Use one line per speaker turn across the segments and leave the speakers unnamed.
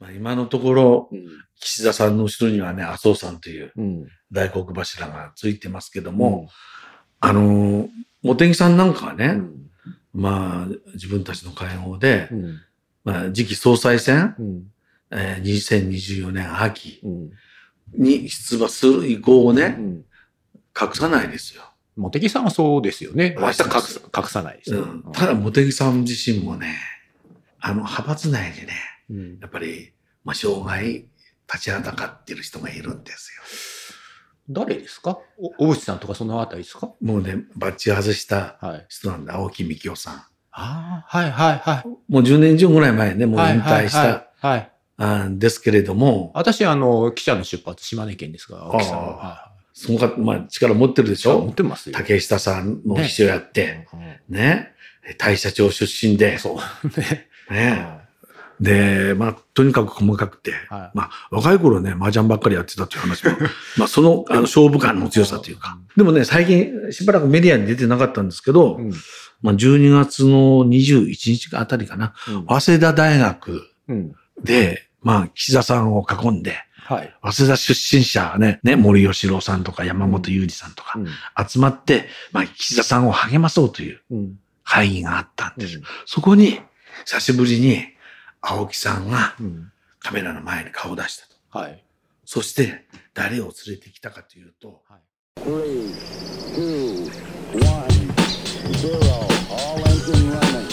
まあ、今のところ、
うん。
岸田さんの後ろにはね、麻生さんという
うん。
大黒柱がついてますけども、あのー、茂木さんなんかはね、
うん。
まあ、自分たちの会合で
う、ん。
まあ、次期総裁選、
うん。
えー2024年秋
うん。
に出馬する意向をね、
うん。
隠さないですよ。
茂木さんはそうですよね。
はい
明日隠す隠さないですよ。
うん、ただ、茂木さん自身もね、あの、派閥内でね、
うん
やっぱり、まあ、障害立ちはだかってる人がいるんです
誰ですか？お小渕さんとかそのあたりですか？
よ。もうね、バッチ外した
はい。
人なんで、青木幹雄さん。
ああ、はいはいはい。
もう10年以上ぐらい前ね、もう引退した、
はいはいはい。はい
あんですけれども、
私、あの、記者の出発、島根県ですが、青木さんは。
あ
は
その方、まあ、力持ってるでし
い持
ょ
ってますよ。
竹下さんの秘書やって、
うん
ね、大社長出身で、
そう。ね。
ね、で、まあ、とにかく細かくて、
はい
まあ、若い頃ね、麻雀ばっかりやってたっていう話も、まあ、その、あの、勝負感の強さというか。でもね、最近、しばらくメディアに出てなかったんですけど、
うん。
まあ、12月の21日あたりかな、早稲田大学
うん。
で、まあ、岸田さんを囲んで、
はい。
早稲田出身者ね、ね、森喜朗さんとか山本裕二さんとか集まって、まあ、岸田さんを励まそうという
うん。
会議があったんです。そこに、久しぶりに、青木さんが
うん。
カメラの前に顔を出したと。
はい。
そして、誰を連れてきたかというと、
Three, two, one, zero. All engine running.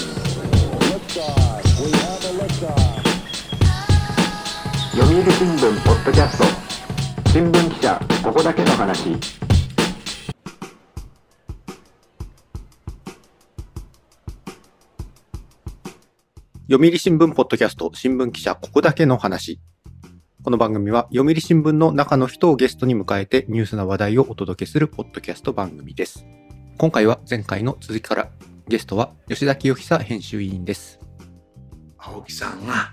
Liftoff. We have a liftoff.
読売新聞ポッドキャスト新聞記者ここだけの話
読売新聞ポッドキャスト新聞記者ここだけの話。この番組は読売新聞の中の人をゲストに迎えてニュースな話題をお届けするポッドキャスト番組です。今回は前回の続きからゲストは吉田清久編集委員です。
青木さんが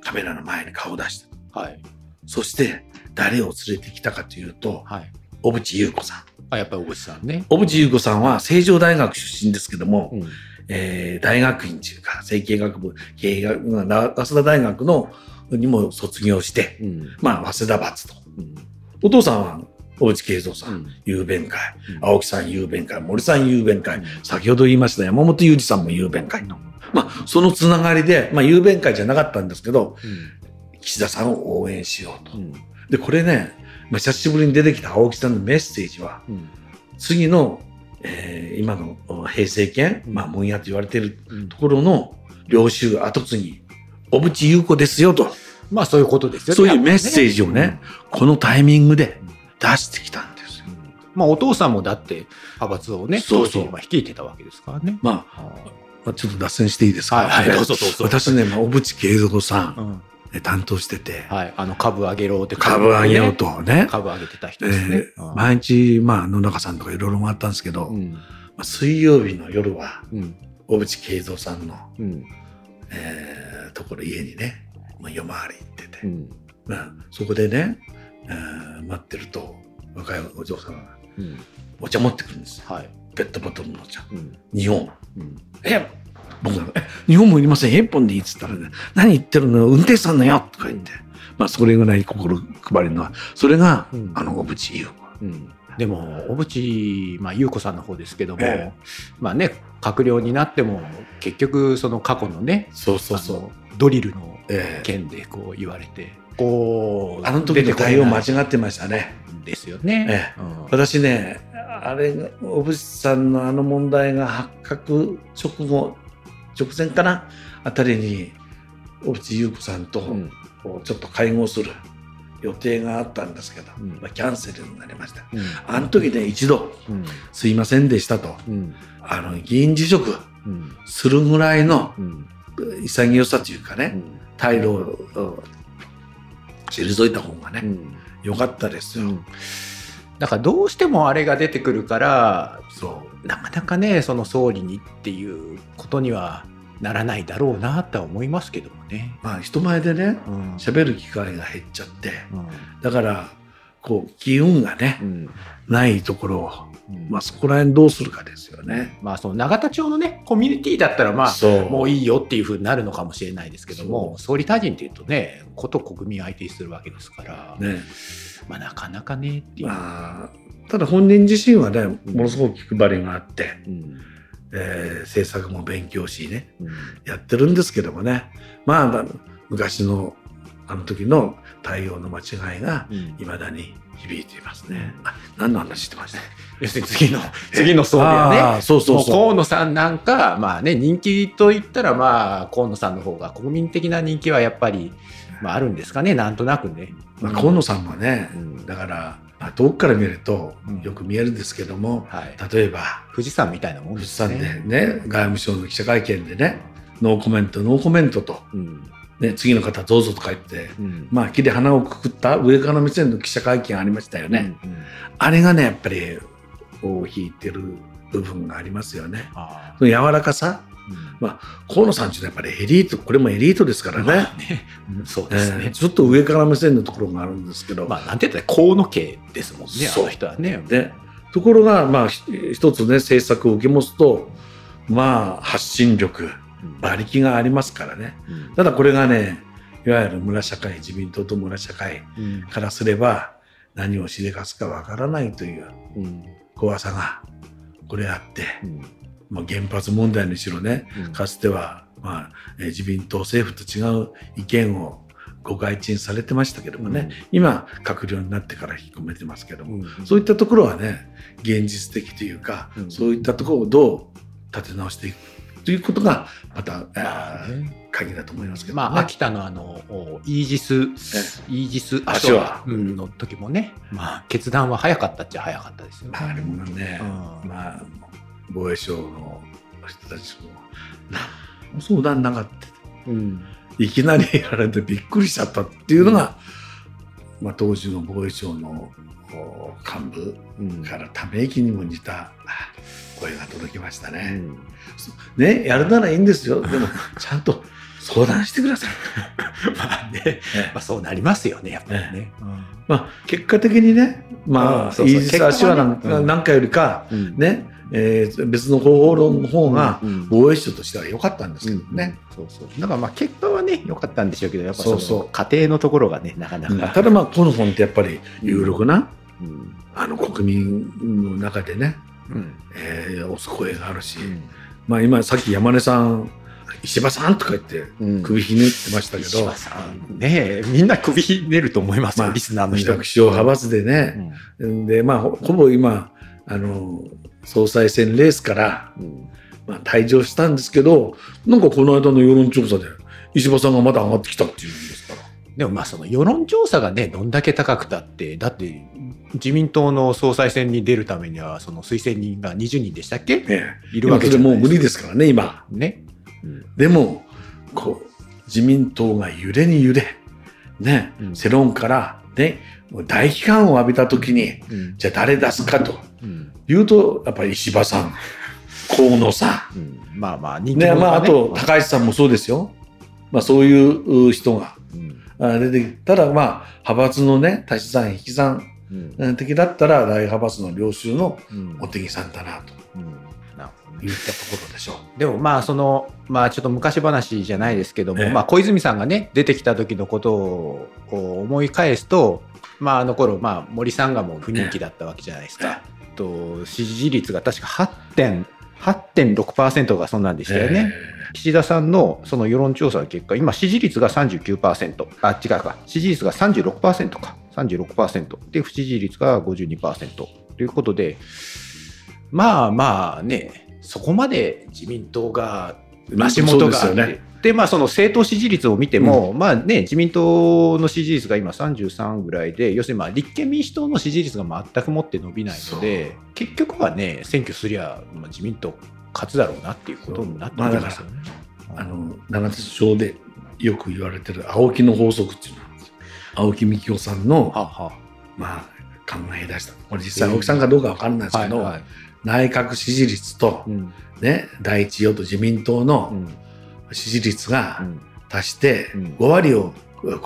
カメラの前に顔を出した。
はい。
そして、誰を連れてきたかというと、
はい。
小渕優子さん。
あ、やっぱり小渕さんね。
小渕優子さんは成城大学出身ですけども、
うん。
えー大学院というか、成経学部、経営学、まあ早稲田大学のにも卒業して、
うん。
まあ、早稲田閥と。
うん。
お父さんは、小渕恵三さん、
うん
雄弁会、
うん
青木さん雄弁会、森さん雄弁会、
うん
先ほど言いました山本裕二さんも雄弁会と。まあ、そのつながりで、まあ、雄弁会じゃなかったんですけど、岸田さんを応援しようと。
うん。
で、これね、まあ、久しぶりに出てきた青木さんのメッセージは、
うん。
次の、えー今のお平成権、
うん
まあ、門野と言われている
うん
ところの領袖後継ぎ、小渕優子ですよと。
まあそういうことですよね。
そういうメッセージをね、このタイミングで出してきたんですよ。
うん。まあお父さんもだって派閥をね、
そうそう
率いてたわけですからね。
まあ、まあ、ちょっと脱線していいですか、
はいはい
私ね、まあ、小渕恵三さ
うんん。
ね担当してて、
はい。あの株上げろって
株上げようとね、
株上げてた人
え
ですね。
ー毎日、まあ、野中さんとかいろいろ回ったんですけど、
うん。
まあ、水曜日の夜は、
うん。
小渕恵三さんの、
うん。
えーところ家にね、まあ、夜回り行ってて、
うん。
まあ、そこでね、えー待ってると、若いお嬢さんが
うん。
お茶持ってくるんですよ。
はい。
ペットボトルのお茶。
うん。
2本。
うん。
え僕が、え、日本もいりません？1本でいいっつったらね、何言ってるの？運転手さんのよとか言って。まあ、それぐらい心配りのは、それが、
うん
あの、小渕優子。
うん。でも、小渕、まあ、優子さんの方ですけども、
え
まあね、閣僚になっても、結局、その過去のね、
そうそうそう。
ドリルの
ええ
件でこう言われて、こう、
あの時の対応間
違
違ってましたね。
ですよね。
え
うん
私ね、あれが、小渕さんのあの問題が発覚直後、直前かな？あたりに、小渕優子さんと、ちょっと会合する予定があったんですけど、
うん。
まあ、キャンセルになりました。
うん。
あの時ね、一度、
うん。
すいませんでしたと、
うん。
あの、議員辞職
うん。
するぐらいの
うん。
潔さというかね、
うん。
態度を退いた方がね、
うん。
良かったですよ。
うん。だからどうしてもあれが出てくるから
そう。
なかなかねその総理にっていうことにはならないだろうなとは思いますけどもね。
まあ、人前でね、
うん。
喋る機会が減っちゃって、
うん。
だから、こう、機運がね
う、ん。
ないところを、
うん。
まあ、そこら辺どうするかですよね。
まあ、その永田町のね、コミュニティだったら、まあ、もういいよっていうふうになるのかもしれないですけども、総理大臣っていうとね、こと国民相手にするわけですから、
ね。
まあ、なかなかねっていう。
まあ、ただ本人自身はね、ものすごく気配りがあって、
うん。
えー政策も勉強しね、
うん。
やってるんですけどもね、まあ、昔のあの時の対応の間違いが
うん。
いまだに響いていますね。あ何の話してました？
要するに次の、次の総理はね、
そうそうそう。
河野さんなんか、まあね、人気といったら、まあ、河野さんの方が、国民的な人気はやっぱり、まあ、あるんですかね、なんとなくね。
まあ、河野さんもね、
うん。
だから、まあ、遠くから見ると
うん
よく見えるんですけども、
はい、
例えば、
富士山みたいなもん
富士
ですね。
山でね、外務省の記者会見でね、ノーコメント、ノーコメントと、
うん
ね、次の方どうぞとか言って、
うん
まあ、木で花をくくった上から目線の記者会見ありましたよね。
うんうん
あれがね、やっぱり、尾を引いてる部分がありますよね。
あ
その柔らかさ、まあ、河野さんっていうのはやっぱりエリート、これもエリートですからね。
まあね。うんそうですね。
えー。ちょっと上から目線のところがあるんですけど、
まあ、なんて言ったら河野系ですもんね、
そう。
あの人はね。
でところが、まあ、ひ一つね、政策を受け持つと、まあ、発信力、
うん。
馬力がありますからね。
うん。
ただこれがね、いわゆる村社会、自民党と村社会
うん。
からすれば、何をしでかすかわからないという
うん。
怖さが、これあって、
うん
まあ、原発問題にしろね、
うん。
かつては、まあ、えー自民党政府と違う意見をご外陳されてましたけどもね、今、閣僚になってから引き込めてますけども、
うん。
そういったところはね、現実的というか、
うん。
そういったところをどう立て直していくということが、また、
ね。
鍵だと思いますけどね。
まあ、秋田のあの、おイージス、イージス・アショ
アショア
アうん。の時もね、まあ、決断は早かったっちゃ早かったですよね。
まあ、あれもね、
うん。
まあ、防衛省の人たちも、何も相談なかった。
うん
いきなりやられてびっくりしちゃったっていうのが、まあ、当時の防衛省のお幹部
うん
からため息にも似たあ声が届きました
う
ね。
ん
ね、やるならいいんですよ。でも、ちゃんと相談してください。
まあね、
ええ
まあ、そうなりますよね、やっぱりね。
まあ、結果的にね、ま
ああ
あ、
そうそう
イージス・アショアなんかよりか、
うん
ね、えー別の方法論の方が
うん
防衛省としては良かったんですけどね。
そうそう。だからまあ結果はね良かったんでしょうけどやっぱそ
うそう。
家庭のところがねなかなか、
ただまあ、この本ってやっぱり有力な、
うん。
あの国民の中でね、
うん。
えー、押す声があるし、
うん。
まあ今さっき山根さん、石破さんとか言って
うん。
首ひねってましたけど、
石破さんねえみんな首ひねると思いますよ、
まあ
リスナーの人
比較小派閥でね、で、まあほほぼ今、あの、総裁選レースから、
うん。うん
まあ、退場したんですけど、なんかこの間の世論調査で石破さんがまだ上がってきたっていうんですから。
でもまあその世論調査がねどんだけ高くたってだって自民党の総裁選に出るためにはその推薦人が20人でしたっけ、
ね、
いるわけじゃない
今それもう無理ですからね、今。
ね、うん。
でも、こう、自民党が揺れに揺れ、ね、
うん。
世論から、ね、大批判を浴びたときに、
うん。
じゃあ誰出すかと。
うん。
いうと、やっぱり石破さん、河野さ
うん。まあまあ人
ん、ね、
気者が
まあ、あと高橋さんもそうですよ。まあ、そういう人が出てきただ、まあ、派閥のね、足し算、引き算的だったら、大派閥の領袖の
うん。
茂木さんだな、と
うん。なるほどね。
いったところでしょう。
でもまあそのまあちょっと昔話じゃないですけども、
ええ。
まあ小泉さんがね出てきた時のことを思い返すとまああの頃まあ森さんがもう不人気だったわけじゃないですか。と支持率が確か8.8 8.6%がそんなんでしたよね。岸田さんのその世論調査の結果、今、支持率が39%、あ、違うか、支持率が36%か、36%、で、不支持率が52%ということで、まあまあね、そこまで自民党が足元が
ね
で、まあ、その政党支持率を見ても、まあね、自民党の支持率が今33ぐらいで、要するにまあ立憲民主党の支持率が全くもって伸びないので、結局はね、選挙すりゃ、まあ、自民党勝つだろうなっていうことになってきますよね。
あの、永田町でよく言われてる青木の法則っていう。青木幹雄さんの、
はは
まあ、考え出した。これ実際青木さんかどうかわかんないですけど、
はい
内閣支持率と、
うん
ね、第一与党自民党
う
の
ん
支持率が
うん
足して
うん
5割を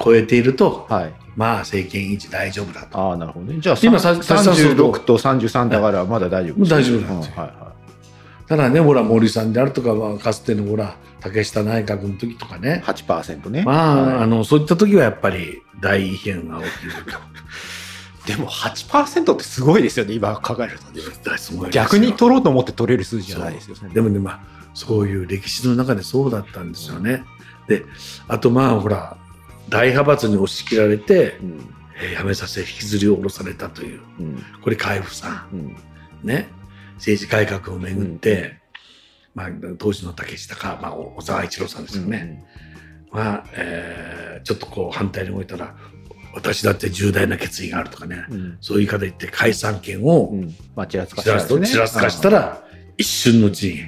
超えていると、
はい
まあ政権維持大丈夫だと。
ああ、なるほどね。じゃあ、
今
さ
ささ
36と33だからまだ大丈夫ですね
大丈夫なんですよ
うんはいは
ただね、ほら、森さんであるとか、まあ、かつてのほら、竹下内閣の時とか
い。
ね、
8%ね。
まあ、
はい
あの、そういった時はやっぱり大異変が起きる
でも8%ってすごいですよね、今考えるとね。逆に取ろうと思って取れる数字じゃないですよ。
でもね、まあ、そういう歴史の中でそうだったんですよね。で、あとまあ、ほら、大派閥に押し切られて、
うん。
えー辞めさせ、引きずり下ろされたという、
うん。
これ海部さ
うん。
ん、ね、政治改革をめぐって、まあ、当時の竹下か、まあ、小沢一郎さんですよね。まあ、えーちょっとこう反対に動いたら、私だって重大な決意があるとかね、
うん。
そういう言い方言って解散権を
うん。まあ、ちらつか
ちらつちらつかしたら、一瞬のうちに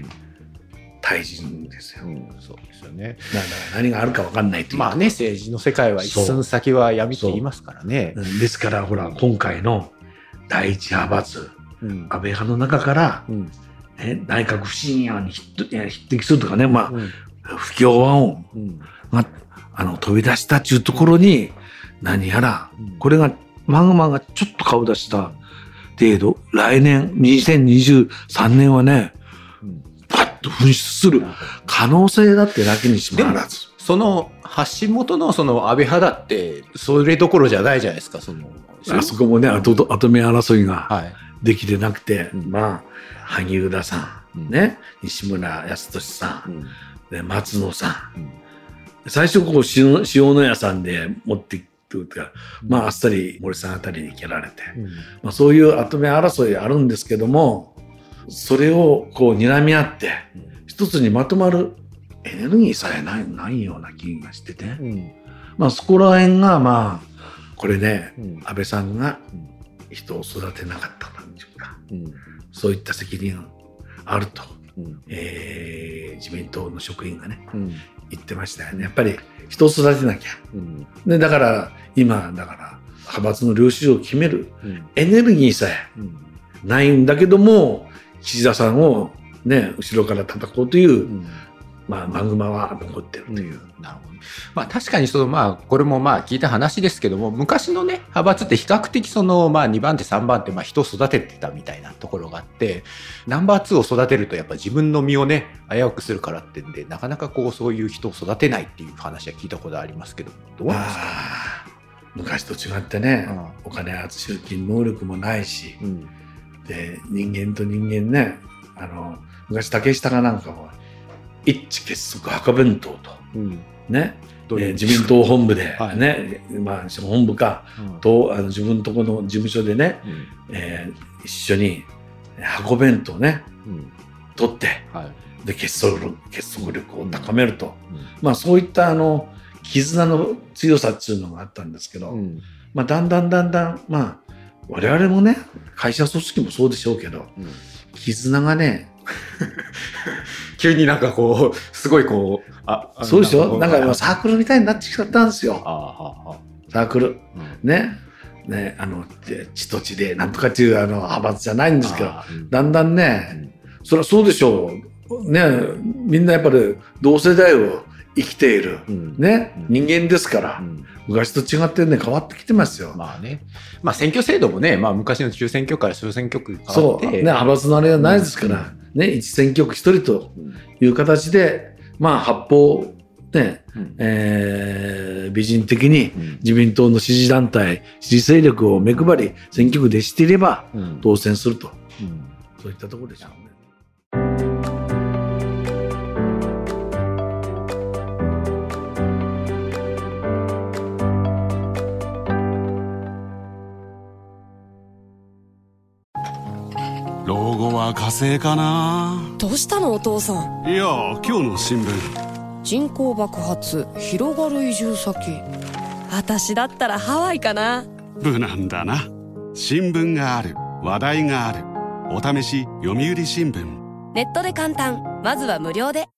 退陣ですよ。
うん、そうですよね。
だから何があるか分かんないという
まあね、政治の世界は一寸先は闇って言いますからね。
うんですから、ほら、今回の第一派閥、
うん。
安倍派の中から、
うん。
ね、内閣不信任案に匹敵するとかね、ま
うん。
あ、不協和音
うん。
があの飛び出したっていうところに、何やら、
うん
これが、マグマがちょっと顔出した程度、来年、2023年はね、
うん
パッと噴出する可能性だってなきにしもあらず。
その発信元のその安倍派だって、それどころじゃないじゃないですか、その。
あそこもね、後と後目争いが
はい。
できてなくて、
うん
まあ、萩生田さん、
うん
ね、西村康稔さん、
うん。
で松野さん、
うん
最初こう塩塩野屋さんで持ってか、まああっさり森さんあたりに蹴られて、まあ、そういう後目争いあるんですけどもそれをこう睨み合って一つにまとまるエネルギーさえないないような気がしてて、
うん。
まあそこら辺がまあこれね
うん。
安倍さんが
うん
人を育てなかったというか
うん。
そういった責任があると、
うん。
えー自民党の職員がね
うん。
言ってましたよねやっぱり人を育てなきゃ
うん。
でだから今だから派閥の領収書を決める
うん。
エネルギーさえ
うん。
ないんだけども岸田さんをね後ろから叩こうという、
うん。
まあマグマは残ってるという、
なるほど。まあ確かにそのまあこれもまあ聞いた話ですけども昔のね派閥って比較的そのまあ2番手3番手まあ人を育ててたみたいなところがあってナンバー2を育てるとやっぱ自分の身をね危うくするからってんでなかなかこうそういう人を育てないっていう話は聞いたことありますけどどうですか、
まあ昔と違ってね、お金集金能力もないし
うん。
で人間と人間ねあの昔竹下がなんかは一致結束墓弁当と。
うん。
ね、自民党本部で
はい。
ね、まあ本部か。
うん。
とあの自分のとこの事務所でね、
うん。
えー一緒に箱弁当ね
うん。
取って
はい。
で結束力結束力を高めると、
うん。
まあそういったあの絆の強さっていうのがあったんですけど、
うん。
まあだんだんだんだんまあ我々もね会社組織もそうでしょうけど
うん。
絆がね
急になんかこうすごいこうあ
そうでしょ？なんか今
あ
サークルみたいになってきちゃったんですよ。
あああ
サークル。
うん。
ね。ねあので血と血でなんとかっていうあの派閥じゃないんですけど
うん。
だんだん
う
ね
ん。
そりゃそうでしょう。ねみんなやっぱり同世代を生きている。
うん。
ね？
うん。
人間ですから。
うん。
昔と違ってね変わってきてますよ。
まあね、まあ選挙制度もね、まあ昔の中選挙区から小選挙区に変わって、
そう。ね派閥のあれがないですから、ね一選挙区一人と
うん
いう形でまあ八方ね、
うん。
えー美人的に
うん。
自民党の支持団体支持勢力を目配り選挙区でしていれば
うん。
当選すると。
うん。
そういったところでしょうね。
老後は火星かな。
どうしたのお父さん？
いや今日の新聞。
人口爆発広がる移住先。私だったらハワイかな。
無難だな。新聞がある。話題がある。お試し読売新聞。
ネットで簡単。まずは無料で。
と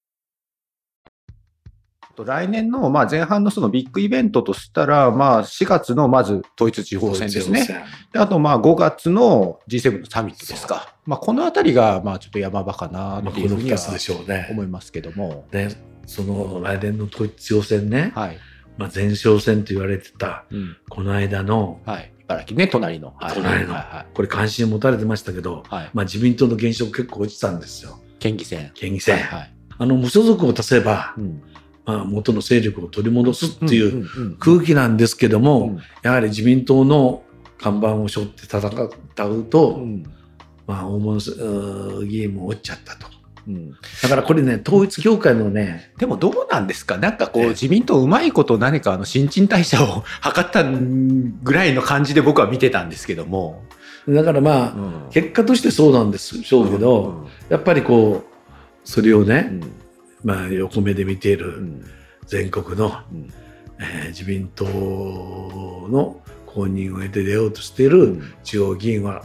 来年のまあ前半のそのビッグイベントとしたら、まあ4月のまず統一地方選ですね。であとまあ5月の G7 のサミットですか。まあこのあたりがまあちょっと山場かな
まあ、
って
この2
いうふうには。思いますけども。
でその来年の統一地方選ね、
はい。
まあ、前哨戦と言われてた、
うん。
この間の、
はい。茨城ね、隣の。はい。
隣の
は
これ関心持たれてましたけど。
はい。
まあ、自民党の現職結構落ちたんですよ。
県議選。
県議選。
はいはい。
あの、無所属を足せば、
うん。
まあ、元の勢力を取り戻すっていう
うんうんうん
空気なんですけども、
うん。
やはり自民党の看板を背負って戦うと、
うん。
まあ、大物議員も落ちちゃったと。
うん。
だからこれね、統一教会のね、
でもどうなんですか？なんかこう
ええ。
自民党うまいこと何かあの新陳代謝を 図ったぐらいの感じで僕は見てたんですけども。
だからまあ、結果としてそうなんでしょうけど、やっぱりこう、それをね、
うん
まあ、横目で見ていうる
ん。
全国の、
うん。
えー自民党の公認を得て出ようとしていうる
ん。
中央議員は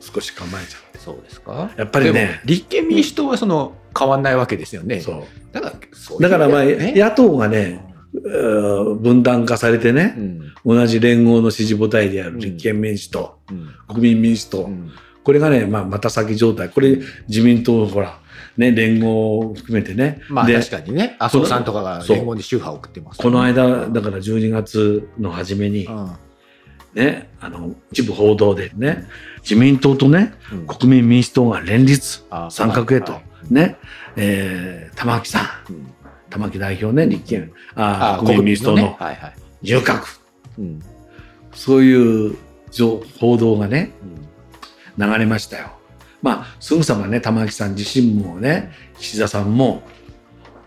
少し構えちゃ
そうですか？
やっぱりね
でも立憲民主党はその変わんないわけですよね。
う。そう。
だからそういう
だからまあ、
ね。
野党がね、分断化されてね
う、ん。
同じ連合の支持母体であ
うん。
る立憲民主党、
うん。
国民民主党、
うん
これがね、まあ、また先状態。これ、自民党、ほら、ね、連合を含めてね。
まあ
で
確かにね、麻生さんとかが連合に宗派を送ってます
この間、だから12月の初めに
う、ん。
ね、あの、一部報道でね、自民党とね、
うん。
国民民主党が連立、
あ
三角へと
はい、
ね、えー、玉木さん、
うん。
玉木代表ね、立憲、あ
あ
国民民主党の
ね。はいはい。
入閣、
うん。
そういう情報道がね、
うん。
流れましたよ。まあ、すぐさまね、玉木さん自身もね、岸田さんも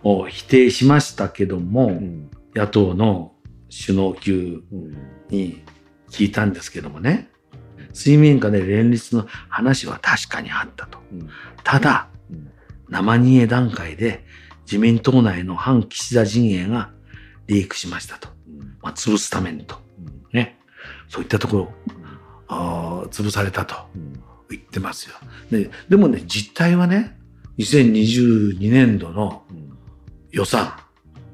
お否定しましたけども、
うん。
野党の首脳級
うん。
に聞いたんですけどもね、水面下で連立の話は確かにあったと。
うん。
ただ、
うん。
生煮え段階で自民党内の反岸田陣営がリークしましたと。
うん。
まあ、潰すためにと。ね。そういったところ、あー潰されたと。
うん
言ってますよ。ででもね、実態はね、2022年度の
うん
予算、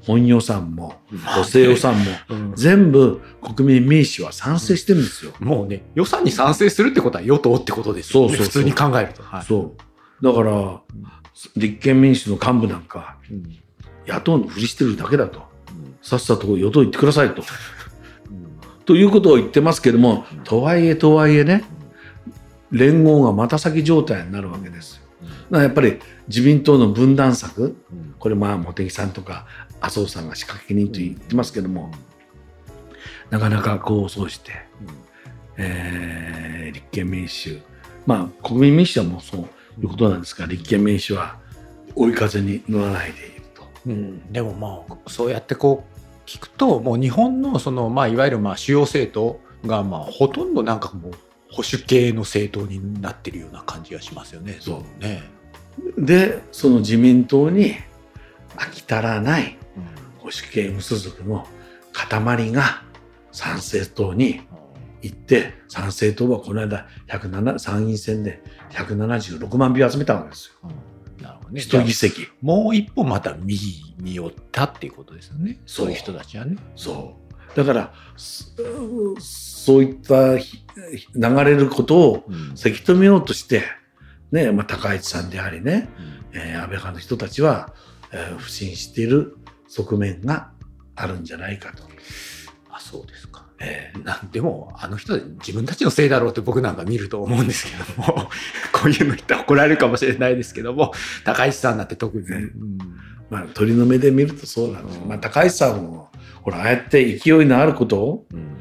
本予算も、
まあ
補正予算も、
うん
全部国民民主は賛成してるんですよ。
もうね、予算に賛成するってことは与党ってことですよね。
そう
普通に考えると。はい
そう。だから、立憲民主の幹部なんか、
うん
野党のふりしてるだけだと。
うん
さっさと与党行ってくださいと。
うん
ということを言ってますけども、とはいえとはいえね、連合がまた先状態になるわけですよ。だからやっぱり自民党の分断策、
うん。
これまあ茂木さんとか麻生さんが仕掛け人と言ってますけども、なかなか構想して、えー立憲民主、まあ国民民主はもうそういうことなんですが、立憲民主は追い風に乗らないでいると。
うん、でもまあそうやってこう聞くともう日本のその、まあ、いわゆるまあ主要政党がまあほとんどなんかもう保守系の政党になってるような感じがしますよね。
そう
ね。
で、その自民党に飽き足らない保守系無所属の塊が参政党に行って、参政党はこの間107参院選で176万票集めたわけですよ。
なるほどね。
一議席。
もう一歩また右に寄ったっていうことですよね。
そう
そういう人たちはね。
そう。だから、そそういったひ流れることを
うん
せき止めようとして、ね、まあ、高市さんでありね、えー安倍派の人たちは、えー不信している側面があるんじゃないかと。
あそうですか。
えー
なんでも、あの人は自分たちのせいだろうって僕なんか見ると思うんですけども、こういうの言ったら怒られるかもしれないですけども、高市さんだって特に。
ね
うん
まあ、鳥の目で見るとそうなんですよ。
うん
まあ、高市さんも、ほら、ああやって勢いのあることを
うん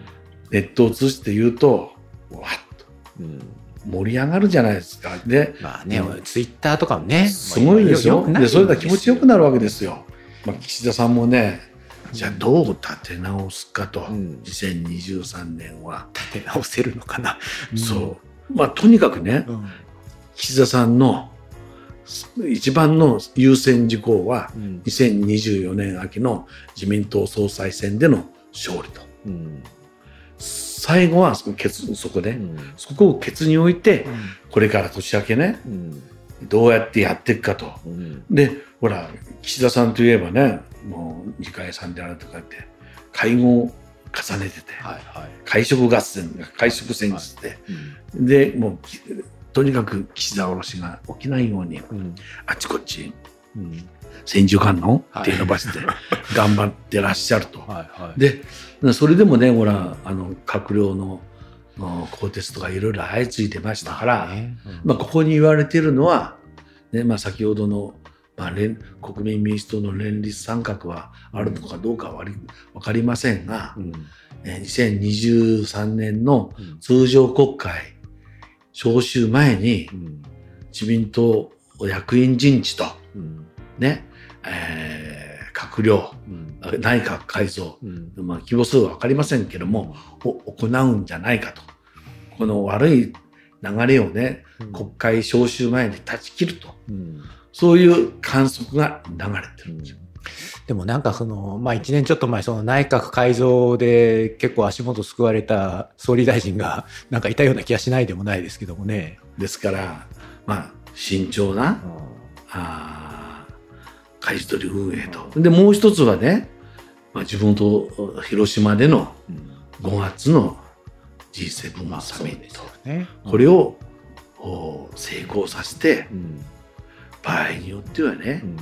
ネットを通じて言うと、わっと
うん
盛り上がるじゃないですか。で、
まあね、
うん
ツイッターとかもね、
すごいですよ。で、それで気持ちよく
な
なるわけですよ。まあ、岸田さんもね、じゃあどう立て直すかと、
うん
2023年は。
立て直せるのかな。
そう。まあ、とにかくね、
うん。
岸田さんの一番の優先事項は、
うん
2024年秋の自民党総裁選での勝利と。
うん
最後はそこケツそこで、
うん。
そこをケツに置いて、これから年明けね、
うん。
どうやってやっていくかと。
うん。
で、ほら、岸田さんといえばね、もう二階さんであるとかって、会合を重ねてて。会食合戦、会食戦術で、
うん。
で、もう、きとにかく岸田おろしが起きないように、
うん。
あちこち
うん
千手観音って伸ばして 頑張ってらっしゃると。
はいはい。
で、それでもね、ほら、あの、閣僚のあ更迭とかいろいろ相次いでましたから、
ね
まあ、ここに言われているのは、ね、まあ、先ほどの、まあ、連国民民主党の連立三角はあるのかどうかはわりわかりませんが、
うん。
えー2023年の
うん。
通常国会召集前に
うん。
自民党役員人事と、
うん
ね、えー閣僚、
うん。
内閣改造、
うん。
まあ、規模数は分かりませんけども、を行うんじゃないかと。この悪い流れをね、国会召集前に断ち切ると。
うん。
そういう観測が流れてるんですよ。
でもなんかその、まあ一年ちょっと前、その内閣改造で結構足元救われた総理大臣が なんかいたような気がしないでもないですけどもね。
ですから、まあ、慎重な、あー舵取り運営と。で、もう一つはね、まあ、自分と広島での5月の G7 サミット。
ね。
これをお成功させて、
うん
場合によってはね、
うん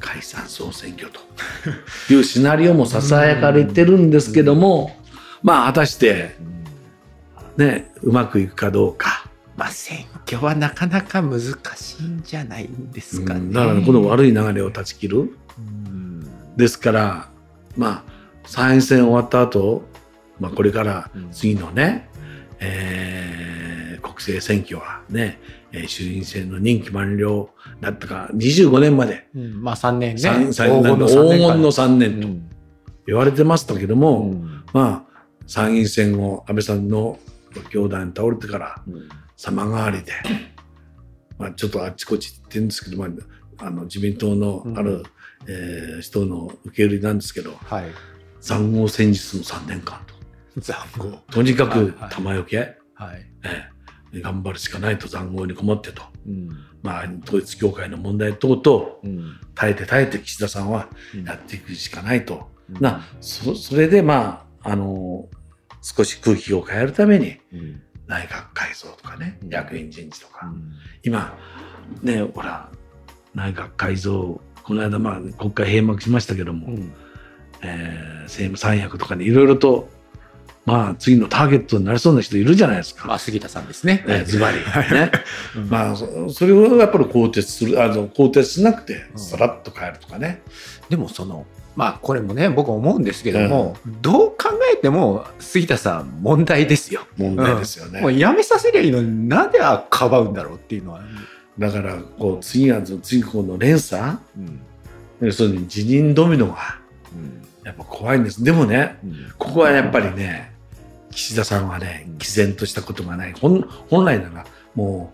解散総選挙というシナリオも囁かれてるんですけども、まあ果たしてね、うまくいくかどうか。
まあ選挙はなかなか難しいんじゃないんですかね。
うん。だからこの悪い流れを断ち切る。
うん。
ですから、まあ参院選終わった後、まあこれから次のね、えー国政選挙はね、えー衆院選の任期満了だったか25年まで、
うん。まあ3年ね。
三三
黄金の
黄
3
金の3年と
うん。
言われてましたけども、
うん。
まあ、参議院選を安倍さんの兄弟に倒れてから様変わりで、まあ、ちょっとあっちこっち行ってるんですけど、まあ、あの自民党のある、えー人の受け売りなんですけど
はい。
残酷戦術の3年間と。
残酷。
とにかく玉よけ、
はい。
えー頑張るしかないと残酷に困ってと、
うん。
まあ、統一教会の問題等々
うん。
耐えて耐えて岸田さんは
うん。
やっていくしかないと。
うん。
なそそれでまああの少し空気を変えるために
うん
内閣改造とかね、
うん
役員人事とか、
うん
今ねほら内閣改造この間まあ国会閉幕しましたけども、
うん
えー政務三役とかにいろいろとまあ次のターゲットになりそうな人いるじゃないですか。
まあ杉田さんですね。
ねズバリ。ね。
うん
まあそそれをやっぱり更迭するあの更迭しなくて
うん
さらっと変えるとかね。
でもその、まあこれもね、僕思うんですけども、どう考えても杉田さん問題ですよ。
問題ですよね。
もう辞めさせりゃいいのになんであかばうんだろうっていうのは。
だからこう次は次この連鎖
うん
要するに辞任ドミノが
うん
やっぱ怖いんです。でもね、
うん
ここはやっぱりね、岸田さんはね、毅然としたことがない。本本来ならも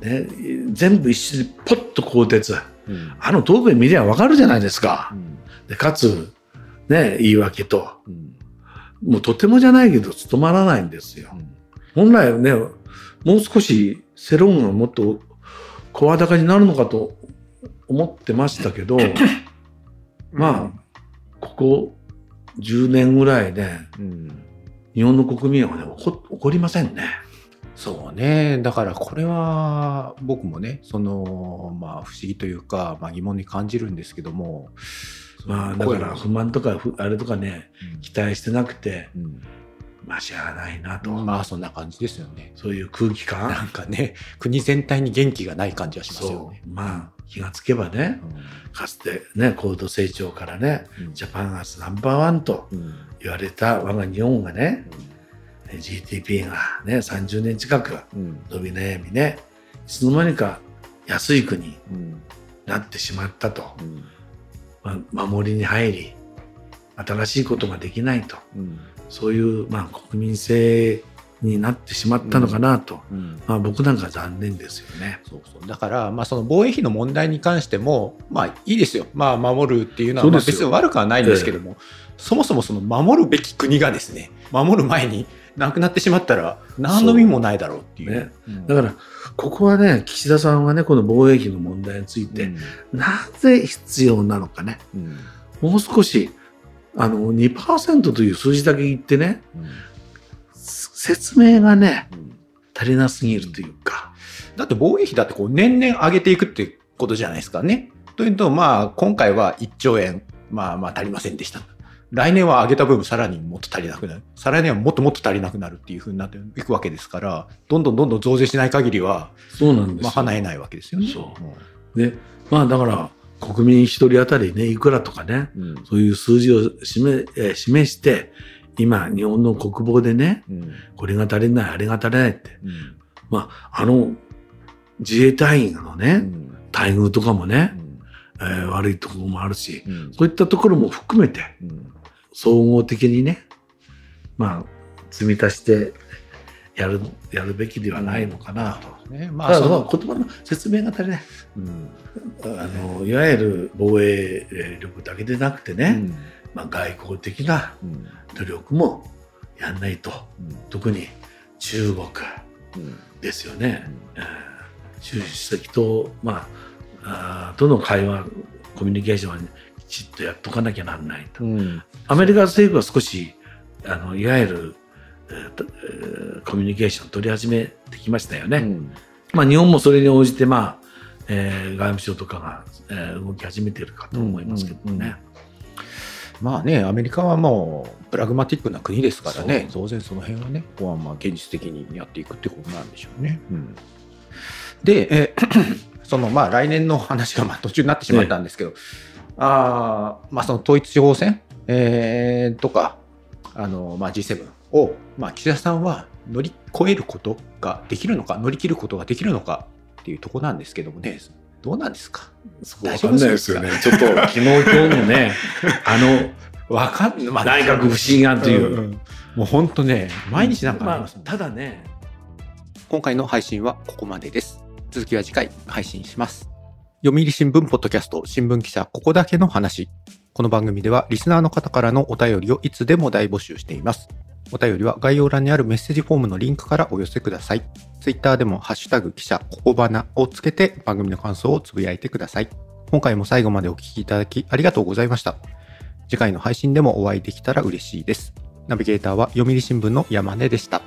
う、ね、全部一緒にポッと更迭。
うん
あの答弁見りゃわかるじゃないですか
う。ん
でかつ、ね、言い訳と。
うん
もうとてもじゃないけど務まらないんですよ。本来はね、もう少し世論がもっと声高になるのかと思ってましたけど、まあ、ここ10年ぐらいね、
うん
日本の国民はね、怒怒りませんね。
そうね。だからこれは僕もね、その、まあ不思議というか、まあ疑問に感じるんですけども。
まあ、だから不満とかふ、あれとかね、期待してなくて、
うん
まあ、しゃあないなと。
まあそんな感じですよね。
そういう空気
な
感。
んかね、国全体に元気がない感じはしますよ
そ
ね。
う。まあ、気がつけばね、かつてね、高度成長からね、
うん
Japan as Number One と
うん
言われた我が日本がね、GDP がね、30年近く
うん
伸び悩みね、いつの間にか安い国に
うん
なってしまったと。
うん
まあ、守りに入り、新しいことができないと。
うん。
そういう、まあ、国民性になってしまったのかなと。
うん。
まあ、僕なんか残念ですよね。
そうそう。だから、まあ、その防衛費の問題に関しても、まあいいですよ、まあ、守るっていうのは、別に悪くはないんですけども、そもそもその守るべき国がですね、守る前になくなってしまったら、何の意味もないだろうっていう。
ね。
うん。
だから、ここはね、岸田さんはね、この防衛費の問題について、なぜ必要なのかね、
うん。
もう少し、あの、2%という数字だけ言ってね、
うん。
説明がね、
うん。
足りなすぎるというか、
だって防衛費だってこう年々上げていくってことじゃないですかね。というと、まあ、今回は1兆円、まあまあ足りませんでした。来年は上げた分さらにもっと足りなくなる。再来年はもっともっと足りなくなるっていうふうになっていくわけですから、どんどんどんどん増税しない限りは、
そうなんですよ。
まあ、叶えないわけですよね。
そうで、まあだから、国民一人当たりね、いくらとかね、
うん。うん
そういう数字を示えー示して、今、日本の国防でね、
うん。
これが足りない、あれが足りないって。
うん
まあ、あの、自衛隊員の
う
ね、
ん
待遇とかもね、
うん
えー悪いところもあるし、
うん
そういったところも含めて、
うん
総合的にね、まあ、積み足してやる、やるべきではないのかな。と。
ね、ま
ただ、
あ
言葉の説明が足りない。
うん。
あのいわゆる防衛力だけでなくてね、
うん。
まあ、外交的な
うん。
努力もやんないと。
うん。
特に中国
うん。
ですよね、えー習主席と、まあ、あーとの会話コミュニケーションはきちっとやっとかなきゃなんないと、
うん。
アメリカ政府は少しあのいわゆる、えーコミュニケーション取り始めてきましたよね、
うん。
まあ、日本もそれに応じて、まあえー外務省とかが、えー動き始めているかと思いますけど
うん。うん。
ね。
まあね、アメリカはもうプラグマティックな国ですからね、
そ
当然その辺はね、ここはまあ現実的にやっていくってことなんでしょうね。で、え そのまあ来年の話がまあ途中になってしまったんですけど、あーまあその統一地方選、えーとか、あのまあ G7 を、まあ、岸田さんは乗り越えることができるのか、乗り切ることができるのかっていうところなんですけどもね、どうなんですか？
そこわかんないですよね。ちょっと昨日今日のね、あの、
わかんまあ
内閣不信案という。
んんもう本当ね、毎日なんかあり
まあ
ますもん、
ただね、
今回の配信はここまでです。続きは次回配信します。読売新聞ポッドキャスト新聞記者ここだけの話。この番組ではリスナーの方からのお便りをいつでも大募集しています。お便りは概要欄にあるメッセージフォームのリンクからお寄せください。ツイッターでもハッシュタグ記者ここばなをつけて番組の感想をつぶやいてください。今回も最後までお聞きいただきありがとうございました。次回の配信でもお会いできたら嬉しいです。ナビゲーターは読売新聞の山根でした。